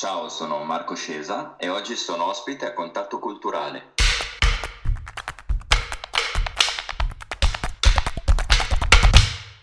Ciao, sono Marco Scesa e oggi sono ospite a Contatto Culturale.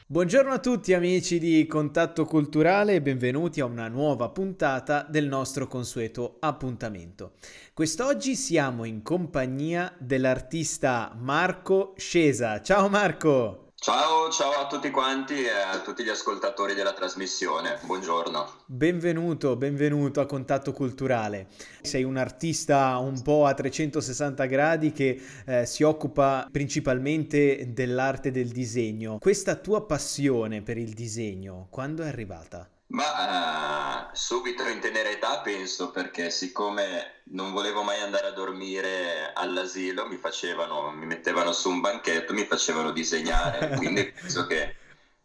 Buongiorno a tutti amici di Contatto Culturale e benvenuti a una nuova puntata del nostro consueto appuntamento. Quest'oggi siamo in compagnia dell'artista Marco Scesa. Ciao Marco! Ciao, ciao a tutti quanti e a tutti gli ascoltatori della trasmissione. Buongiorno. Benvenuto, benvenuto a Contatto Culturale. Sei un artista un po' a 360 gradi che eh, si occupa principalmente dell'arte del disegno. Questa tua passione per il disegno, quando è arrivata? Ma uh, subito in tenera età penso perché siccome non volevo mai andare a dormire all'asilo mi facevano, mi mettevano su un banchetto, mi facevano disegnare, quindi penso che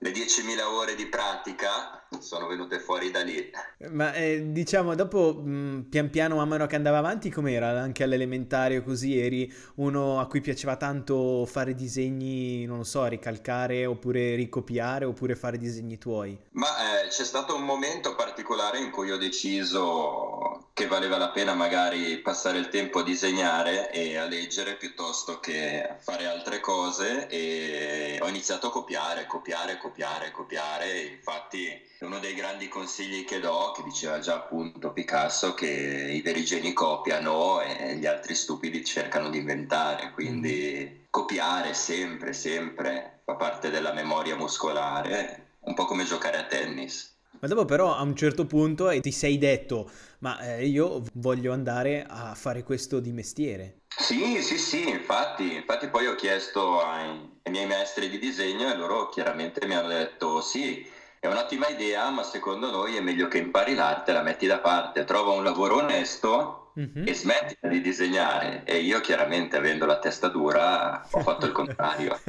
le 10.000 ore di pratica sono venute fuori da lì. Ma eh, diciamo, dopo mh, pian piano, man mano che andava avanti, com'era? Anche all'elementare così eri uno a cui piaceva tanto fare disegni, non lo so, ricalcare oppure ricopiare oppure fare disegni tuoi? Ma eh, c'è stato un momento particolare in cui ho deciso che valeva la pena magari passare il tempo a disegnare e a leggere piuttosto che a fare altre cose e ho iniziato a copiare, copiare, copiare, copiare. Infatti uno dei grandi consigli che do, che diceva già appunto Picasso, che i veri geni copiano e gli altri stupidi cercano di inventare, quindi mm. copiare sempre, sempre fa parte della memoria muscolare, un po' come giocare a tennis. Ma dopo però a un certo punto ti sei detto, ma eh, io voglio andare a fare questo di mestiere. Sì, sì, sì, infatti, infatti poi ho chiesto ai, ai miei maestri di disegno e loro chiaramente mi hanno detto sì, è un'ottima idea, ma secondo noi è meglio che impari l'arte la metti da parte, trova un lavoro onesto mm-hmm. e smetti di disegnare. E io chiaramente, avendo la testa dura, ho fatto il contrario.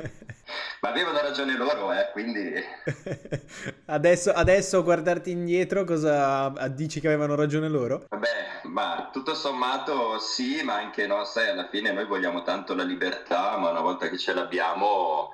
Ma avevano ragione loro, eh, quindi... adesso, adesso guardarti indietro, cosa dici che avevano ragione loro? Vabbè, ma tutto sommato sì, ma anche no, sai, alla fine noi vogliamo tanto la libertà, ma una volta che ce l'abbiamo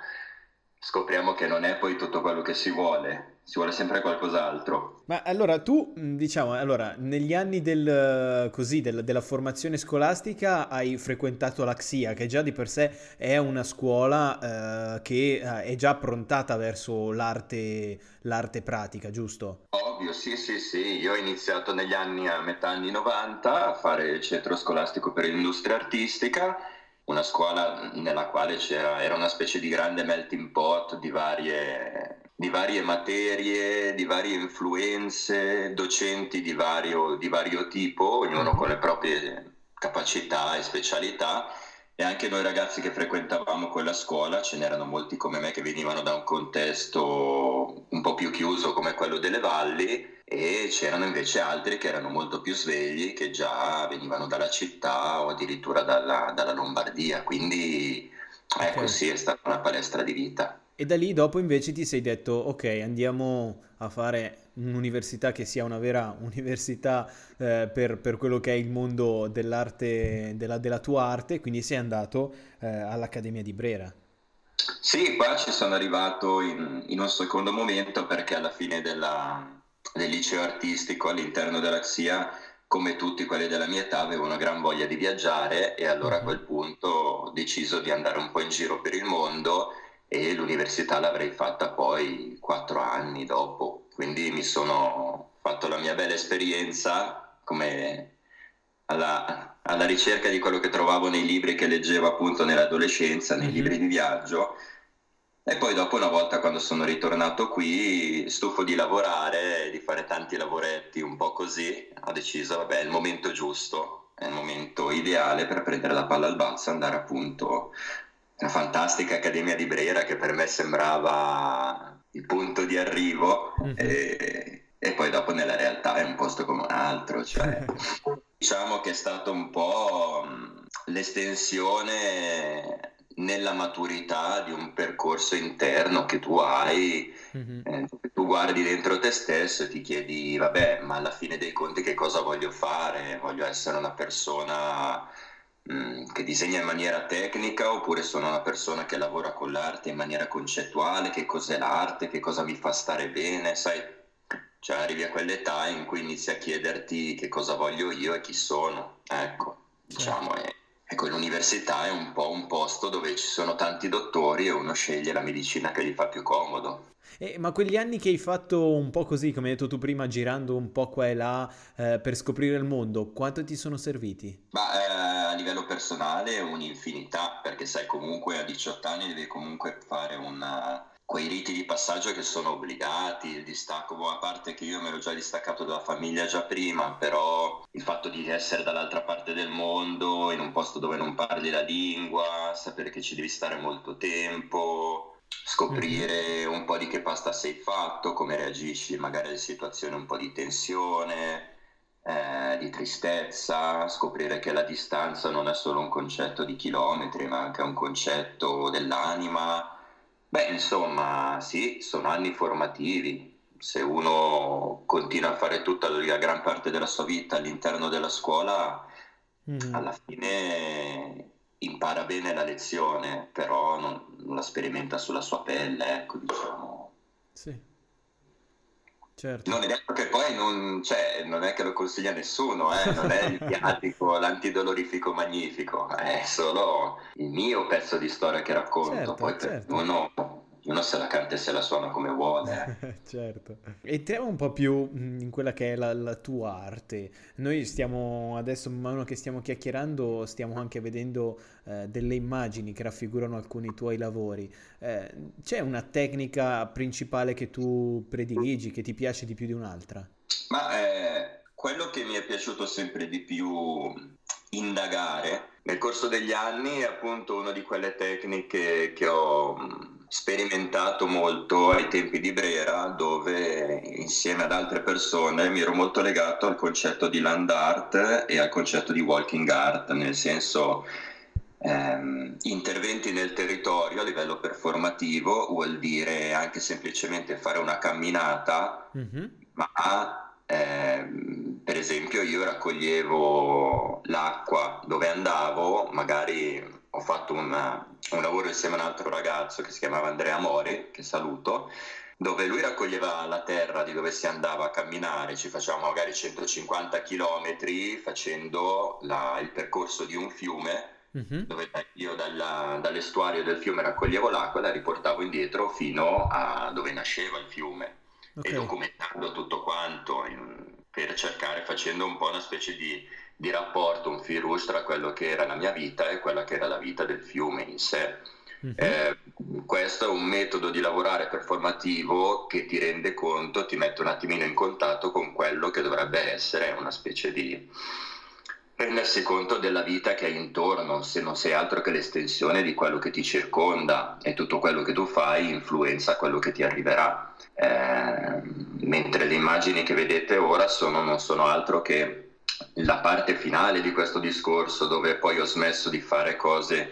scopriamo che non è poi tutto quello che si vuole si vuole sempre qualcos'altro. Ma allora tu, diciamo, allora, negli anni del, così, del, della formazione scolastica hai frequentato l'Axia, che già di per sé è una scuola eh, che eh, è già approntata verso l'arte, l'arte pratica, giusto? Ovvio, sì, sì, sì. Io ho iniziato negli anni, a metà anni 90, a fare il centro scolastico per l'industria artistica una scuola nella quale c'era, era una specie di grande melting pot di varie di varie materie, di varie influenze, docenti di vario, di vario tipo, ognuno con le proprie capacità e specialità e anche noi ragazzi che frequentavamo quella scuola, ce n'erano molti come me che venivano da un contesto un po' più chiuso come quello delle valli e c'erano invece altri che erano molto più svegli, che già venivano dalla città o addirittura dalla, dalla Lombardia, quindi ecco okay. sì, è stata una palestra di vita. E da lì dopo invece ti sei detto, ok, andiamo a fare un'università che sia una vera università eh, per, per, quello che è il mondo dell'arte, della, della tua arte, quindi sei andato eh, all'Accademia di Brera. Sì, qua ci sono arrivato in, in un secondo momento perché alla fine della, del liceo artistico all'interno della XIA come tutti quelli della mia età, avevo una gran voglia di viaggiare e allora a mhm. quel punto ho deciso di andare un po' in giro per il mondo e l'università l'avrei fatta poi quattro anni dopo, quindi mi sono fatto la mia bella esperienza come alla, alla ricerca di quello che trovavo nei libri che leggevo appunto nell'adolescenza, nei mm-hmm. libri di viaggio. E poi dopo una volta quando sono ritornato qui, stufo di lavorare, di fare tanti lavoretti un po' così, ho deciso, vabbè, è il momento giusto, è il momento ideale per prendere la palla al balzo e andare appunto una fantastica Accademia di Brera che per me sembrava il punto di arrivo mm-hmm. e, e, poi dopo nella realtà è un posto come un altro. Cioè, diciamo che è stato un po' l'estensione nella maturità di un percorso interno che tu hai, mm-hmm. eh, tu guardi dentro te stesso e ti chiedi, vabbè, ma alla fine dei conti che cosa voglio fare? Voglio essere una persona Mm, che disegna in maniera tecnica oppure sono una persona che lavora con l'arte in maniera concettuale, che cos'è l'arte, che cosa mi fa stare bene, sai, cioè arrivi a quell'età in cui inizi a chiederti che cosa voglio io e chi sono, ecco, diciamo, e, ecco l'università è un po' un posto dove ci sono tanti dottori e uno sceglie la medicina che gli fa più comodo. Eh, ma quegli anni che hai fatto un po' così, come hai detto tu prima, girando un po' qua e là eh, per scoprire il mondo, quanto ti sono serviti? Ma eh, a livello personale un'infinità, perché sai comunque a 18 anni devi comunque fare una, quei riti di passaggio che sono obbligati, il distacco, boh, a parte che io mi ero già distaccato dalla famiglia già prima, però di essere dall'altra parte del mondo, in un posto dove non parli la lingua, sapere che ci devi stare molto tempo, scoprire mm-hmm. un po' di che pasta sei fatto, come reagisci magari alle situazioni un po' di tensione, eh, di tristezza, scoprire che la distanza non è solo un concetto di chilometri, ma anche un concetto dell'anima Beh, insomma, sì, sono anni formativi. Se uno continua a fare tutta la gran parte della sua vita all'interno della scuola, mm. alla fine impara bene la lezione, però non, non la sperimenta sulla sua pelle, ecco, diciamo. Sì. Certo. Non è detto che poi non, cioè, non è che lo consiglia nessuno, eh? non è il piattico, l'antidolorifico magnifico, è solo il mio pezzo di storia che racconto, certo, poi certo. per uno uno se la canta e se la suona come vuole. Certo. Entriamo un po' più mm, in quella che è la, la, tua arte. Noi stiamo adesso, man mano che stiamo chiacchierando, stiamo anche vedendo eh, delle immagini che raffigurano alcuni tuoi lavori. Eh, c'è una tecnica principale che tu prediligi, che ti piace di più di un'altra? Ma eh, quello che mi è piaciuto sempre di più indagare nel corso degli anni è appunto una di quelle tecniche che ho mm, sperimentato molto ai tempi di Brera dove insieme ad altre persone mi ero molto legato al concetto di land art e al concetto di walking art, nel senso ehm, interventi nel territorio a livello performativo vuol dire anche semplicemente fare una camminata, mm-hmm. ma ehm, per esempio io raccoglievo l'acqua dove andavo, magari ho fatto una, un lavoro insieme a un altro ragazzo che si chiamava Andrea Mori, che saluto, dove lui raccoglieva la terra di dove si andava a camminare, ci facevamo magari 150 km facendo la, il percorso di un fiume, mm-hmm. dove io dalla, dall'estuario del fiume raccoglievo l'acqua e la riportavo indietro fino a dove nasceva il fiume okay. e documentando tutto quanto in, per cercare, facendo un po' una specie di di rapporto, un fil rouge tra quello che era la mia vita e quella che era la vita del fiume in sé. Mm-hmm. Eh, questo è un metodo di lavorare performativo che ti rende conto, ti mette un attimino in contatto con quello che dovrebbe essere una specie di rendersi conto della vita che hai intorno, se non sei altro che l'estensione di quello che ti circonda e tutto quello che tu fai influenza quello che ti arriverà. Eh, mentre le immagini che vedete ora sono, non sono altro che la parte finale di questo discorso dove poi ho smesso di fare cose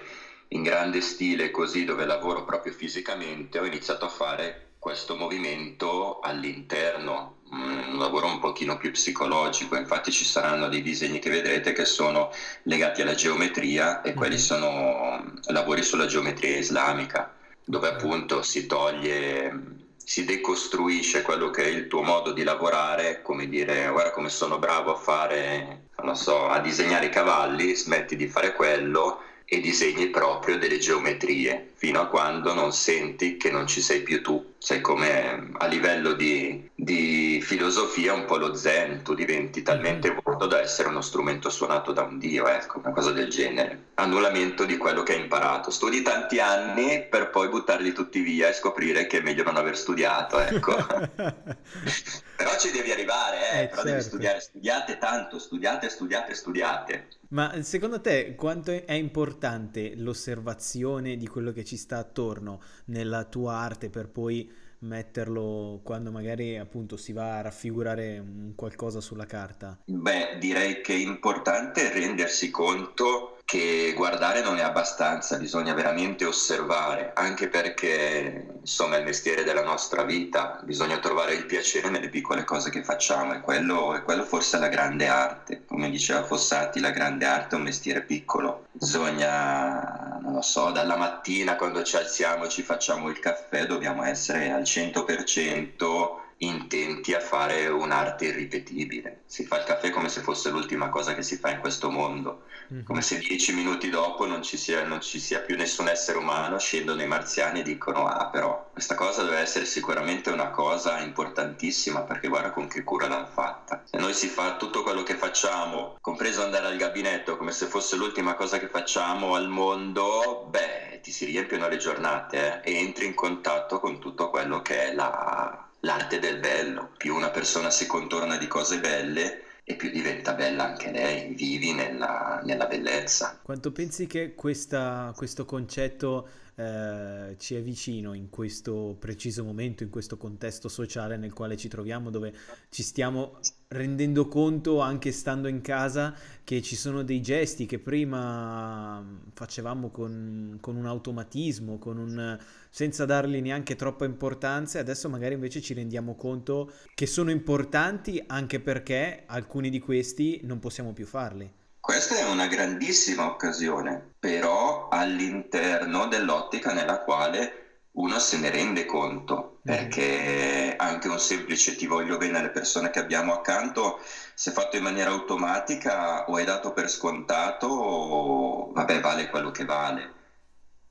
in grande stile così dove lavoro proprio fisicamente ho iniziato a fare questo movimento all'interno mm, un lavoro un pochino più psicologico infatti ci saranno dei disegni che vedrete che sono legati alla geometria e quelli mm-hmm. sono lavori sulla geometria islamica dove appunto si toglie si decostruisce quello che è il tuo modo di lavorare, come dire guarda come sono bravo a fare, non so, a disegnare i cavalli, smetti di fare quello e disegni proprio delle geometrie, fino a quando non senti che non ci sei più tu. Sei come a livello di, di filosofia un po' lo zen, tu diventi talmente vuoto da essere uno strumento suonato da un dio, ecco, una cosa del genere. Annullamento di quello che hai imparato. Studi tanti anni per poi buttarli tutti via e scoprire che è meglio non aver studiato, ecco. ci devi arrivare, eh, eh però certo. devi studiare, studiate tanto, studiate, studiate, studiate. Ma secondo te quanto è importante l'osservazione di quello che ci sta attorno nella tua arte per poi metterlo quando magari appunto si va a raffigurare un qualcosa sulla carta? Beh, direi che è importante rendersi conto che guardare non è abbastanza, bisogna veramente osservare, anche perché insomma è il mestiere della nostra vita, bisogna trovare il piacere nelle piccole cose che facciamo e quello, e quello forse è la grande arte, come diceva Fossati, la grande arte è un mestiere piccolo, bisogna, non lo so, dalla mattina quando ci alziamo e ci facciamo il caffè dobbiamo essere al 100% intenti a fare un'arte irripetibile. Si fa il caffè come se fosse l'ultima cosa che si fa in questo mondo, mm-hmm. come se dieci minuti dopo non ci, sia, non ci, sia, più nessun essere umano, scendono i marziani e dicono ah però questa cosa deve essere sicuramente una cosa importantissima perché guarda con che cura l'hanno fatta. Se noi si fa tutto quello che facciamo, compreso andare al gabinetto come se fosse l'ultima cosa che facciamo al mondo, beh, ti si riempiono le giornate eh, e entri in contatto con tutto quello che è la l'arte del bello. Più una persona si contorna di cose belle e più diventa bella anche lei, vivi nella, nella bellezza. Quanto pensi che questa, questo concetto eh, ci è vicino in questo preciso momento, in questo contesto sociale nel quale ci troviamo, dove ci stiamo rendendo conto, anche stando in casa, che ci sono dei gesti che prima facevamo con, con un automatismo, con un, senza dargli neanche troppa importanza, e adesso magari invece ci rendiamo conto che sono importanti anche perché alcuni di questi non possiamo più farli. Questa è una grandissima occasione, però all'interno dell'ottica nella quale uno se ne rende conto, mm. perché anche un semplice ti voglio bene alle persone che abbiamo accanto, se fatto in maniera automatica o è dato per scontato, o, vabbè, vale quello che vale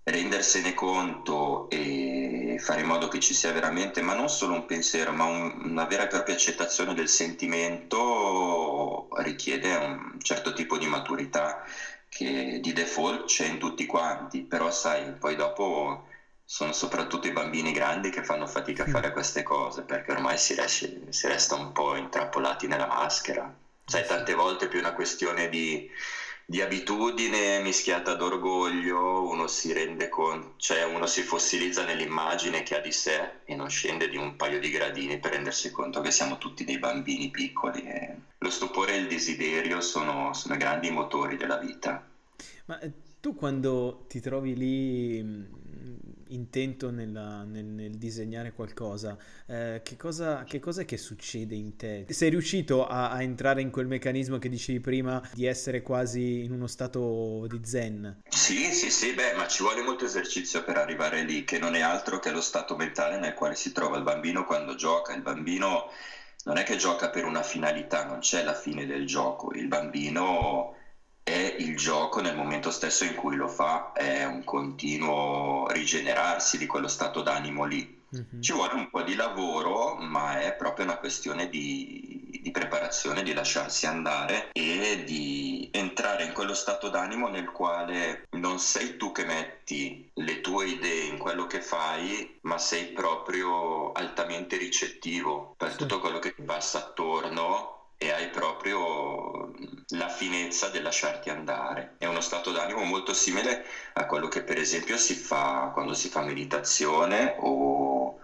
rendersene conto e fare in modo che ci sia veramente, ma non solo un pensiero, ma un, una vera e propria accettazione del sentimento richiede un certo tipo di maturità che di default c'è in tutti quanti, però sai, poi dopo sono soprattutto i bambini grandi che fanno fatica a fare queste cose perché ormai si, riesce, si resta un po' intrappolati nella maschera. Sai, tante volte è più una questione di di abitudine mischiata d'orgoglio, uno si rende conto, cioè uno si fossilizza nell'immagine che ha di sé e non scende di un paio di gradini per rendersi conto che siamo tutti dei bambini piccoli. E lo stupore e il desiderio sono, sono grandi motori della vita. Ma eh, tu quando ti trovi lì intento nella, nel, nel, disegnare qualcosa, eh, che, cosa, che cosa è che succede in te? Sei riuscito a, a, entrare in quel meccanismo che dicevi prima di essere quasi in uno stato di zen? Sì, sì, sì, beh, ma ci vuole molto esercizio per arrivare lì, che non è altro che lo stato mentale nel quale si trova il bambino quando gioca. Il bambino non è che gioca per una finalità, non c'è la fine del gioco, il bambino è il gioco nel momento stesso in cui lo fa, è un continuo rigenerarsi di quello stato d'animo lì. Mm-hmm. Ci vuole un po' di lavoro, ma è proprio una questione di, di, preparazione, di lasciarsi andare e di entrare in quello stato d'animo nel quale non sei tu che metti le tue idee in quello che fai, ma sei proprio altamente ricettivo per tutto quello che ti passa attorno e hai proprio la finezza del lasciarti andare. È uno stato d'animo molto simile a quello che per esempio si fa quando si fa meditazione o,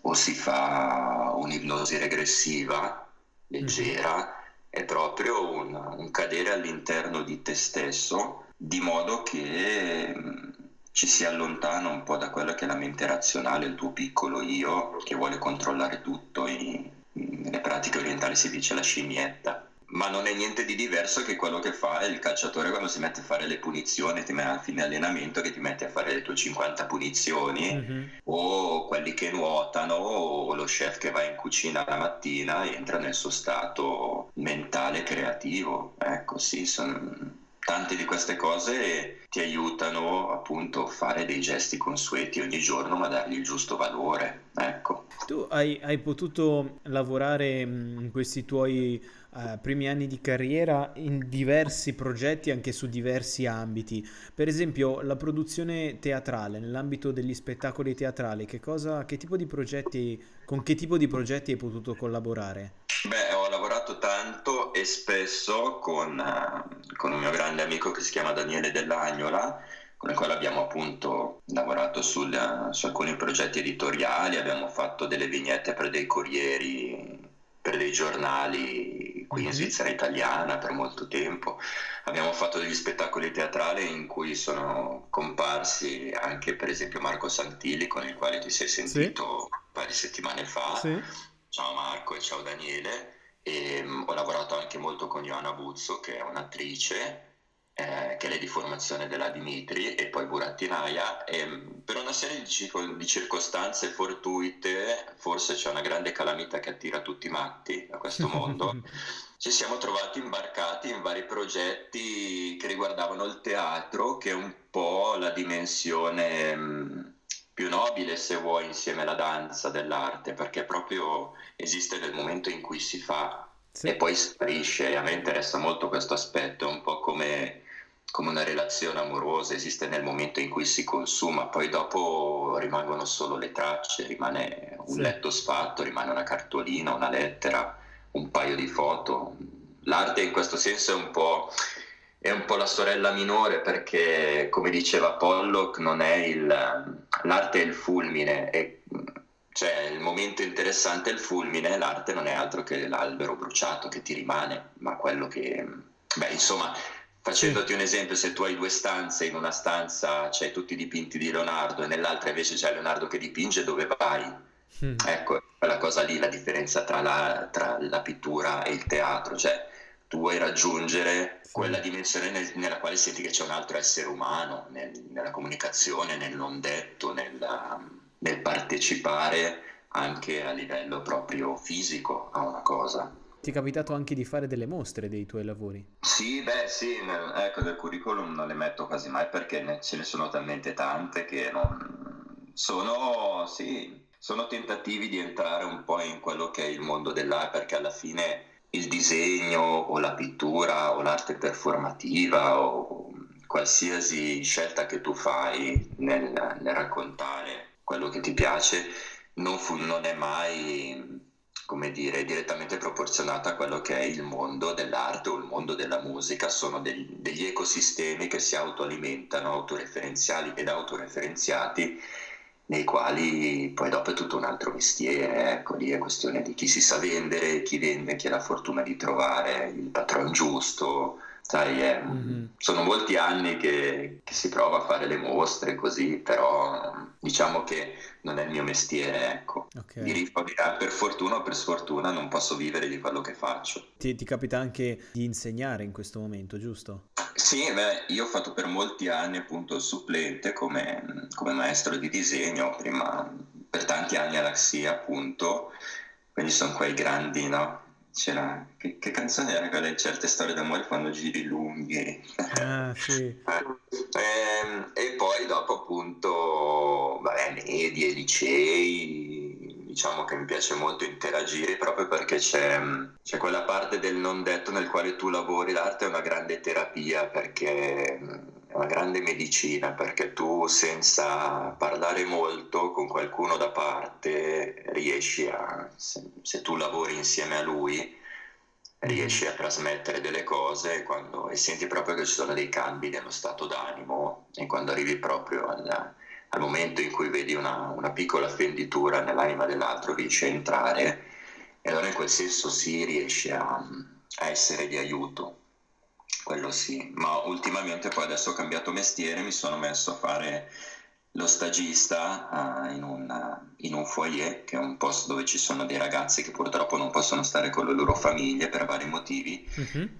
o si fa un'ipnosi regressiva leggera, mm. è proprio un, un, cadere all'interno di te stesso di modo che ci si allontana un po' da quello che è la mente razionale, il tuo piccolo io che vuole controllare tutto in, nelle pratiche orientali si dice la scimmietta ma non è niente di diverso che quello che fa il calciatore quando si mette a fare le punizioni, ti mette a fine allenamento che ti metti a fare le tue 50 punizioni, mm-hmm. o quelli che nuotano, o lo chef che va in cucina la mattina entra nel suo stato mentale creativo. Ecco, sì, sono tante di queste cose ti aiutano appunto a fare dei gesti consueti ogni giorno ma dargli il giusto valore ecco. Tu hai, hai potuto lavorare in questi tuoi uh, primi anni di carriera in diversi progetti anche su diversi ambiti. Per esempio la produzione teatrale nell'ambito degli spettacoli teatrali che cosa che tipo di progetti con che tipo di progetti hai potuto collaborare Beh, ho lavorato tanto e spesso con, uh, con un mio grande amico che si chiama Daniele Dell'Agnola, con il quale abbiamo appunto lavorato sul, su alcuni progetti editoriali, abbiamo fatto delle vignette per dei corrieri, per dei giornali qui in mhm. Svizzera italiana per molto tempo. Abbiamo fatto degli spettacoli teatrali in cui sono comparsi anche per esempio Marco Santilli con il quale ti sei sentito sì. un paio di settimane fa. Sì Ciao Marco e ciao Daniele. E, um, ho lavorato anche molto con Ioana Buzzo, che è un'attrice, eh, che è di formazione della Dimitri e poi burattinaia e per una serie di, di, circostanze fortuite forse c'è una grande calamita che attira tutti i matti a questo mondo ci siamo trovati imbarcati in vari progetti che riguardavano il teatro che è un po' la dimensione mh, più nobile se vuoi insieme alla danza dell'arte perché proprio esiste nel momento in cui si fa sì. e poi sparisce. A me interessa molto questo aspetto, un po' come, come, una relazione amorosa, esiste nel momento in cui si consuma, poi dopo rimangono solo le tracce, rimane un sì. letto sfatto, rimane una cartolina, una lettera, un paio di foto. L'arte in questo senso è un po', è un po' la sorella minore perché, come diceva Pollock, il, l'arte è il fulmine. È, cioè il momento interessante è il fulmine, l'arte non è altro che l'albero bruciato che ti rimane, ma quello che... Beh, insomma, facendoti un esempio, se tu hai due stanze, in una stanza c'hai tutti i dipinti di Leonardo e nell'altra invece c'è Leonardo che dipinge, dove vai? Mm. Ecco, quella cosa lì, la differenza tra la, tra la, pittura e il teatro, cioè tu vuoi raggiungere quella dimensione nel, nella quale senti che c'è un altro essere umano, nel, nella comunicazione, nel non detto, nella nel partecipare anche a livello proprio fisico a una cosa. Ti è capitato anche di fare delle mostre dei tuoi lavori? Sì, beh sì, ecco del curriculum non le metto quasi mai perché ce ne sono talmente tante che non... sono, sì, sono tentativi di entrare un po' in quello che è il mondo dell'arte perché alla fine il disegno o la pittura o l'arte performativa o qualsiasi scelta che tu fai nel, nel raccontare quello che ti piace non, fu, non è mai come dire, direttamente proporzionata a quello che è il mondo dell'arte o il mondo della musica, sono degli, degli ecosistemi che si autoalimentano, autoreferenziali ed autoreferenziati, nei quali poi dopo è tutto un altro mestiere, ecco, lì è questione di chi si sa vendere, chi vende, chi ha la fortuna di trovare il patron giusto, sai, è, mm-hmm. sono molti anni che, che, si prova a fare le mostre così, però diciamo che non è il mio mestiere, ecco. Okay. Di rifabbricare, per fortuna o per sfortuna non posso vivere di quello che faccio. Ti, ti capita anche di insegnare in questo momento, giusto? Sì, beh, io ho fatto per molti anni appunto il supplente come, come maestro di disegno, prima per tanti anni all'Axia appunto, quindi sono quei grandi, no? C'era che, che, canzone era quella di certe storie d'amore quando giri lunghi ah, sì. e, e, poi dopo appunto vabbè, medie, licei diciamo che mi piace molto interagire proprio perché c'è, c'è, quella parte del non detto nel quale tu lavori l'arte è una grande terapia perché è una grande medicina perché tu senza parlare molto con qualcuno da parte riesci a, se, se tu lavori insieme a lui, riesci a trasmettere delle cose quando, e senti proprio che ci sono dei cambi nello stato d'animo e quando arrivi proprio al, al momento in cui vedi una, una, piccola fenditura nell'anima dell'altro riesci a entrare e allora in quel senso sì riesci a, a essere di aiuto quello sì, ma ultimamente poi adesso ho cambiato mestiere, mi sono messo a fare lo stagista uh, in, un, in, un, foyer, che è un posto dove ci sono dei ragazzi che purtroppo non possono stare con le loro famiglie per vari motivi, uh-huh.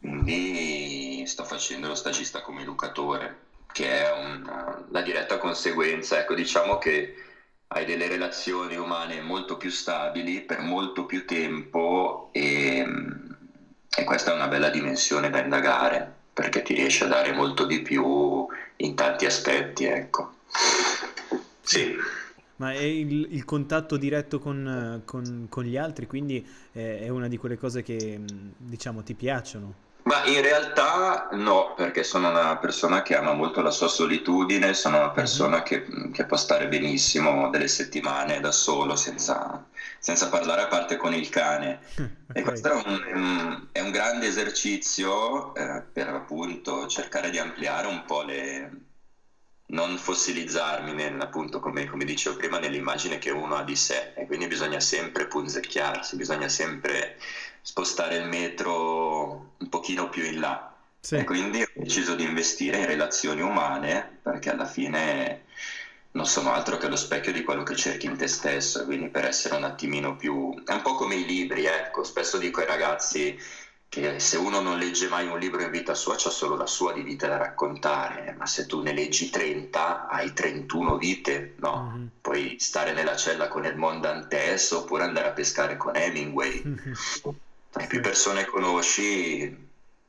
quindi sto facendo lo stagista come educatore, che è un, la diretta conseguenza, ecco diciamo che hai delle relazioni umane molto più stabili per molto più tempo e e questa è una bella dimensione da indagare perché ti riesce a dare molto di più in tanti aspetti, ecco. Sì. Ma è il, il contatto diretto con, con, con, gli altri, quindi è una di quelle cose che diciamo ti piacciono? Ma in realtà no, perché sono una persona che ama molto la sua solitudine, sono una persona uh-huh. che, che, può stare benissimo delle settimane da solo senza, senza parlare a parte con il cane. E questo è un, è un grande esercizio eh, per appunto cercare di ampliare un po' le... non fossilizzarmi nel, appunto come, come dicevo prima nell'immagine che uno ha di sé e quindi bisogna sempre punzecchiarsi, bisogna sempre spostare il metro un pochino più in là. Sì. E quindi ho deciso di investire in relazioni umane perché alla fine non sono altro che lo specchio di quello che cerchi in te stesso, quindi per essere un attimino più... è un po' come i libri, ecco, spesso dico ai ragazzi che se uno non legge mai un libro in vita sua c'ha solo la sua di vita da raccontare, ma se tu ne leggi 30 hai 31 vite, no? Mm-hmm. Puoi stare nella cella con Edmond Dantes oppure andare a pescare con Hemingway. Mm-hmm. E più persone conosci,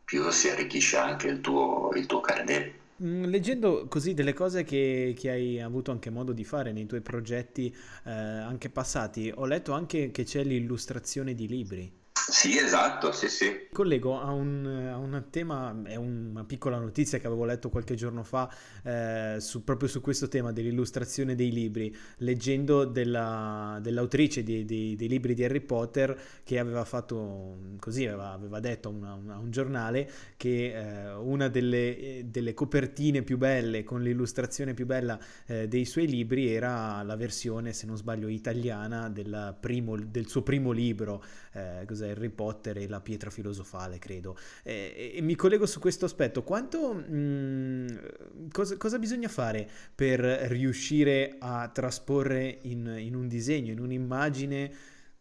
più si arricchisce anche il tuo, il tuo carnet. Mm, leggendo così delle cose che, che, hai avuto anche modo di fare nei tuoi progetti eh, anche passati, ho letto anche che c'è l'illustrazione di libri. Sì, esatto, sì, sì. Collego a un, a un, tema, è una piccola notizia che avevo letto qualche giorno fa eh, su, proprio su questo tema dell'illustrazione dei libri, leggendo della, dell'autrice di, di, dei libri di Harry Potter che aveva fatto così, aveva, aveva detto a, una, a, un giornale che eh, una delle, delle, copertine più belle, con l'illustrazione più bella eh, dei suoi libri era la versione, se non sbaglio, italiana primo, del suo primo libro, eh, cos'è Harry Potter e la pietra filosofale, credo. E, e mi collego su questo aspetto. Quanto, mh, mm, cosa, cosa, bisogna fare per riuscire a trasporre in, in un disegno, in un'immagine,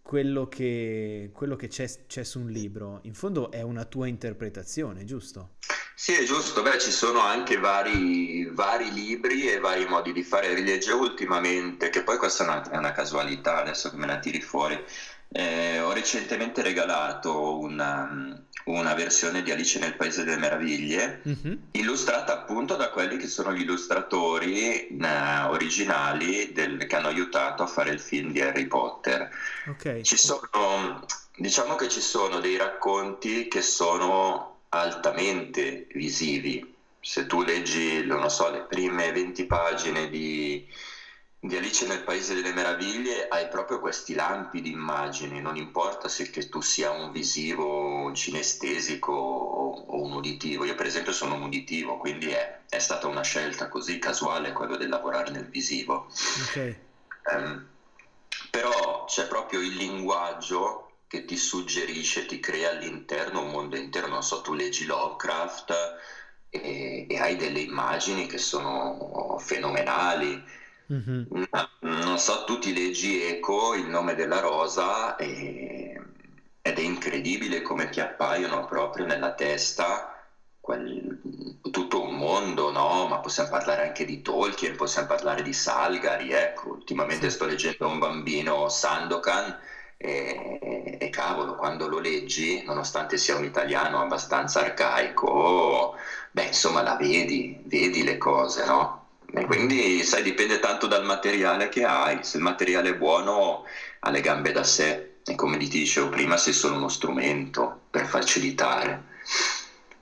quello che, quello che c'è, c'è, su un libro? In fondo è una tua interpretazione, giusto? Sì, è giusto. Beh, ci sono anche vari, vari libri e vari modi di fare. Rileggevo ultimamente, che poi questa è una, è una casualità, adesso che me la tiri fuori eh, ho recentemente regalato una, una, versione di Alice nel Paese delle Meraviglie, mm-hmm. illustrata appunto da quelli che sono gli illustratori eh, originali del, che hanno aiutato a fare il film di Harry Potter. Okay. Ci sono, diciamo che ci sono dei racconti che sono altamente visivi. Se tu leggi, non so, le prime 20 pagine di di Alice nel Paese delle Meraviglie hai proprio questi lampi di immagini, non importa se che tu sia un visivo, un cinestesico o, un uditivo. Io per esempio sono un uditivo, quindi è, è stata una scelta così casuale quello del lavorare nel visivo. Okay. Um, però c'è proprio il linguaggio che ti suggerisce, ti crea all'interno un mondo intero. Non so, tu leggi Lovecraft e, e hai delle immagini che sono fenomenali Mm-hmm. Non so, tu ti leggi Eco, il nome della rosa, e... ed è incredibile come ti appaiono proprio nella testa quel... tutto un mondo, no? Ma possiamo parlare anche di Tolkien, possiamo parlare di Salgari, ecco. Ultimamente sto leggendo un bambino Sandokan e, e, cavolo, quando lo leggi, nonostante sia un italiano abbastanza arcaico, beh, insomma, la vedi, vedi le cose, no? E quindi, sai, dipende tanto dal materiale che hai. Se il materiale è buono, ha le gambe da sé. E come ti dicevo prima, sei solo uno strumento per facilitare.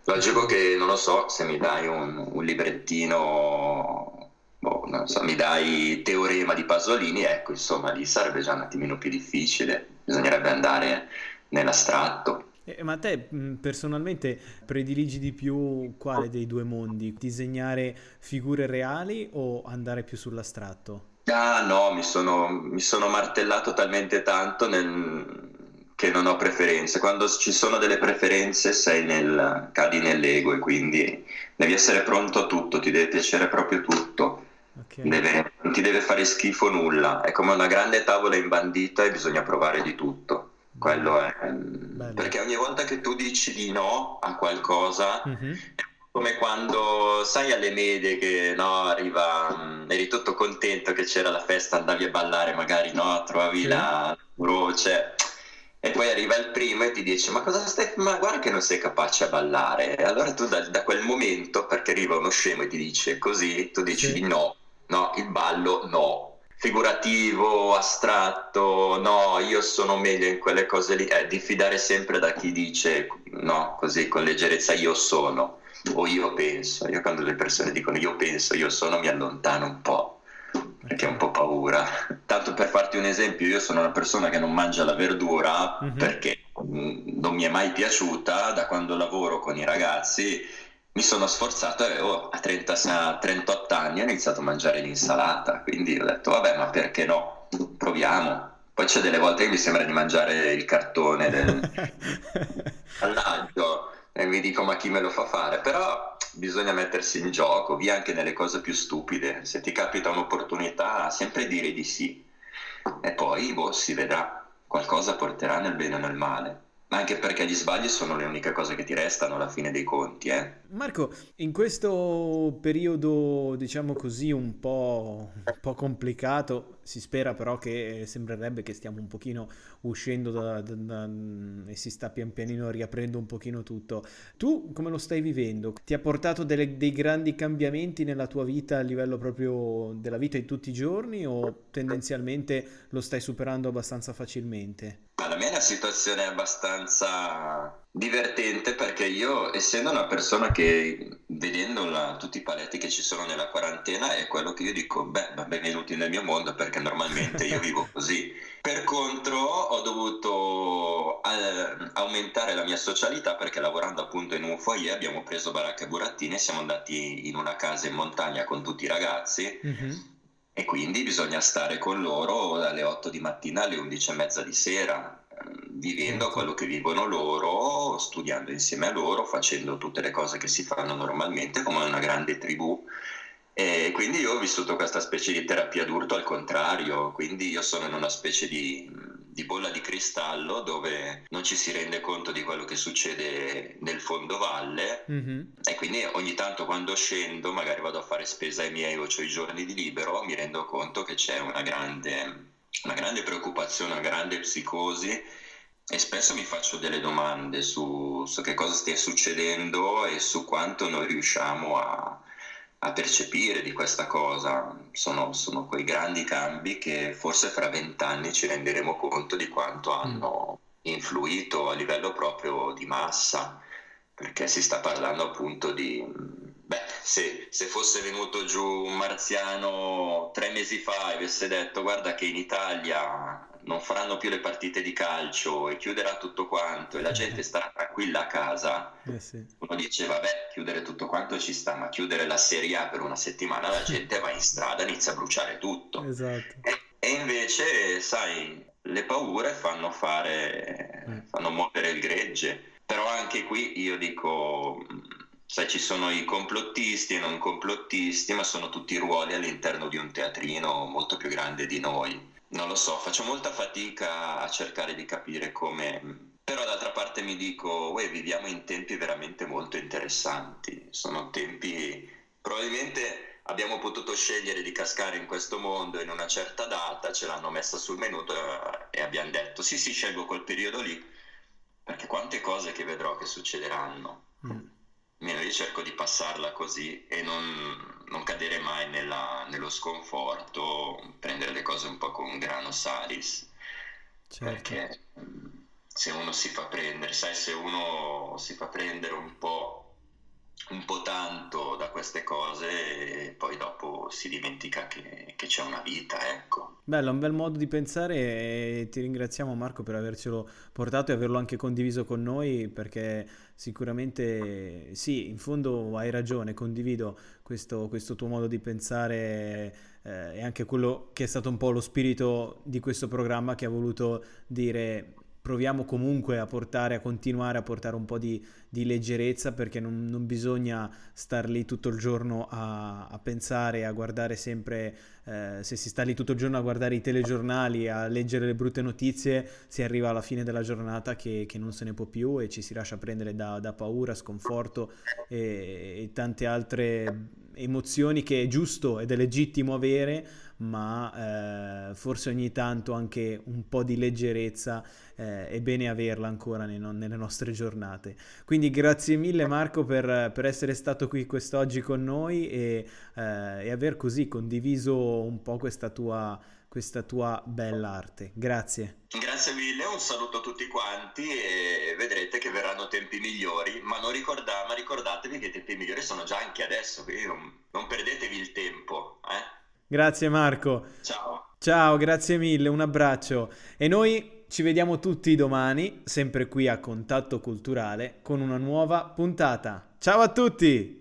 Logico che, non lo so, se mi dai un, un librettino, boh, non so, mi dai teorema di Pasolini, ecco, insomma, lì sarebbe già un attimino più difficile. Bisognerebbe andare nell'astratto. Eh, ma te personalmente prediligi di più quale dei due mondi? Disegnare figure reali o andare più sull'astratto? Ah no, mi sono, mi sono martellato talmente tanto nel, che non ho preferenze. Quando ci sono delle preferenze sei nel, cadi nell'ego e quindi devi essere pronto a tutto, ti deve piacere proprio tutto. Okay. Deve, non ti deve fare schifo nulla, è come una grande tavola imbandita e bisogna provare di tutto. Quello è. Bello. Perché ogni volta che tu dici di no a qualcosa, mm-hmm. è come quando sai alle medie che no, arriva, mm, eri tutto contento che c'era la festa, andavi a ballare, magari no, trovavi sì. la voce. E poi arriva il primo e ti dice: Ma cosa stai? Ma guarda che non sei capace a ballare. E allora tu da, da quel momento, perché arriva uno scemo e ti dice così, tu dici sì. no, no, il ballo no figurativo, astratto, no, io sono meglio in quelle cose lì, è diffidare sempre da chi dice, no, così con leggerezza io sono o io penso. Io quando le persone dicono io penso, io sono, mi allontano un po' perché ho un po' paura. Tanto per farti un esempio, io sono una persona che non mangia la verdura mm-hmm. perché non mi è mai piaciuta da quando lavoro con i ragazzi mi sono sforzato e avevo a 30, 38 anni ho iniziato a mangiare l'insalata, quindi ho detto vabbè ma perché no, proviamo. Poi c'è delle volte che mi sembra di mangiare il cartone del e mi dico ma chi me lo fa fare, però bisogna mettersi in gioco, via anche nelle cose più stupide, se ti capita un'opportunità sempre dire di sì. E poi boh, si vedrà, qualcosa porterà nel bene o nel male. Ma anche perché gli sbagli sono le uniche cose che ti restano alla fine dei conti, eh. Marco, in questo periodo, diciamo così, un po', un po', complicato, si spera però che sembrerebbe che stiamo un pochino uscendo da, da, da, e si sta pian pianino riaprendo un pochino tutto. Tu come lo stai vivendo? Ti ha portato delle, dei grandi cambiamenti nella tua vita a livello proprio della vita di tutti i giorni o tendenzialmente lo stai superando abbastanza facilmente? La mia è una situazione abbastanza divertente perché io, essendo una persona che vedendo la, tutti i paletti che ci sono nella quarantena, è quello che io dico, beh, benvenuti nel mio mondo perché normalmente io vivo così. Per contro ho dovuto eh, aumentare la mia socialità perché lavorando appunto in un foyer abbiamo preso baracca e burattini e siamo andati in una casa in montagna con tutti i ragazzi. Mm-hmm e quindi bisogna stare con loro dalle 8 di mattina alle 11 e mezza di sera, vivendo quello che vivono loro, studiando insieme a loro, facendo tutte le cose che si fanno normalmente come una grande tribù. E quindi io ho vissuto questa specie di terapia d'urto al contrario, quindi io sono in una specie di di bolla di cristallo dove non ci si rende conto di quello che succede nel fondovalle mm-hmm. e quindi ogni tanto quando scendo magari vado a fare spesa ai miei o ho i giorni di libero mi rendo conto che c'è una grande, una grande preoccupazione, una grande psicosi e spesso mi faccio delle domande su, su che cosa stia succedendo e su quanto noi riusciamo a, a percepire di questa cosa. Sono, sono, quei grandi cambi che forse fra vent'anni ci renderemo conto di quanto mm. hanno influito a livello proprio di massa, perché si sta parlando appunto di... Beh, se, se fosse venuto giù un marziano tre mesi fa e avesse detto guarda che in Italia non faranno più le partite di calcio e chiuderà tutto quanto e la gente starà tranquilla a casa, eh sì. uno dice vabbè chiudere tutto quanto ci sta, ma chiudere la Serie A per una settimana la gente va in strada, inizia a bruciare tutto. Esatto. E, e, invece, sai, le paure fanno fare, eh. fanno muovere il gregge, però anche qui io dico sai, ci sono i complottisti e non complottisti, ma sono tutti ruoli all'interno di un teatrino molto più grande di noi. Non lo so, faccio molta fatica a cercare di capire come... Però d'altra parte mi dico, uè, viviamo in tempi veramente molto interessanti. Sono tempi... Probabilmente abbiamo potuto scegliere di cascare in questo mondo in una certa data, ce l'hanno messa sul menù e abbiamo detto sì sì scelgo quel periodo lì, perché quante cose che vedrò che succederanno. Mm. Io cerco di passarla così e non, non cadere mai nella, nello sconforto, prendere le cose un po' con un grano salis, certo. perché mm, se uno si fa prendere, sai, se uno si fa prendere un po' un po' tanto da queste cose e poi dopo si dimentica che, che, c'è una vita, ecco. Bello, un bel modo di pensare e ti ringraziamo Marco per avercelo portato e averlo anche condiviso con noi perché sicuramente sì, in fondo hai ragione, condivido questo, questo tuo modo di pensare eh, e anche quello che è stato un po' lo spirito di questo programma che ha voluto dire proviamo comunque a portare, a continuare a portare un po' di, di leggerezza perché non, non, bisogna star lì tutto il giorno a, a pensare, a guardare sempre, eh, se si sta lì tutto il giorno a guardare i telegiornali, a leggere le brutte notizie, si arriva alla fine della giornata che, che non se ne può più e ci si lascia prendere da, da paura, sconforto e, e tante altre emozioni che è giusto ed è legittimo avere, ma eh, forse ogni tanto anche un po' di leggerezza eh, è bene averla ancora nei, nelle nostre giornate. Quindi grazie mille Marco per, per essere stato qui quest'oggi con noi e, eh, e aver così condiviso un po' questa tua questa tua bella arte. Grazie. Grazie mille, un saluto a tutti quanti e vedrete che verranno tempi migliori, ma, ricorda- ma ricordatevi che i tempi migliori sono già anche adesso, quindi non, non perdetevi il tempo. Eh? Grazie Marco. Ciao. Ciao, grazie mille, un abbraccio. E noi ci vediamo tutti domani, sempre qui a Contatto Culturale, con una nuova puntata. Ciao a tutti!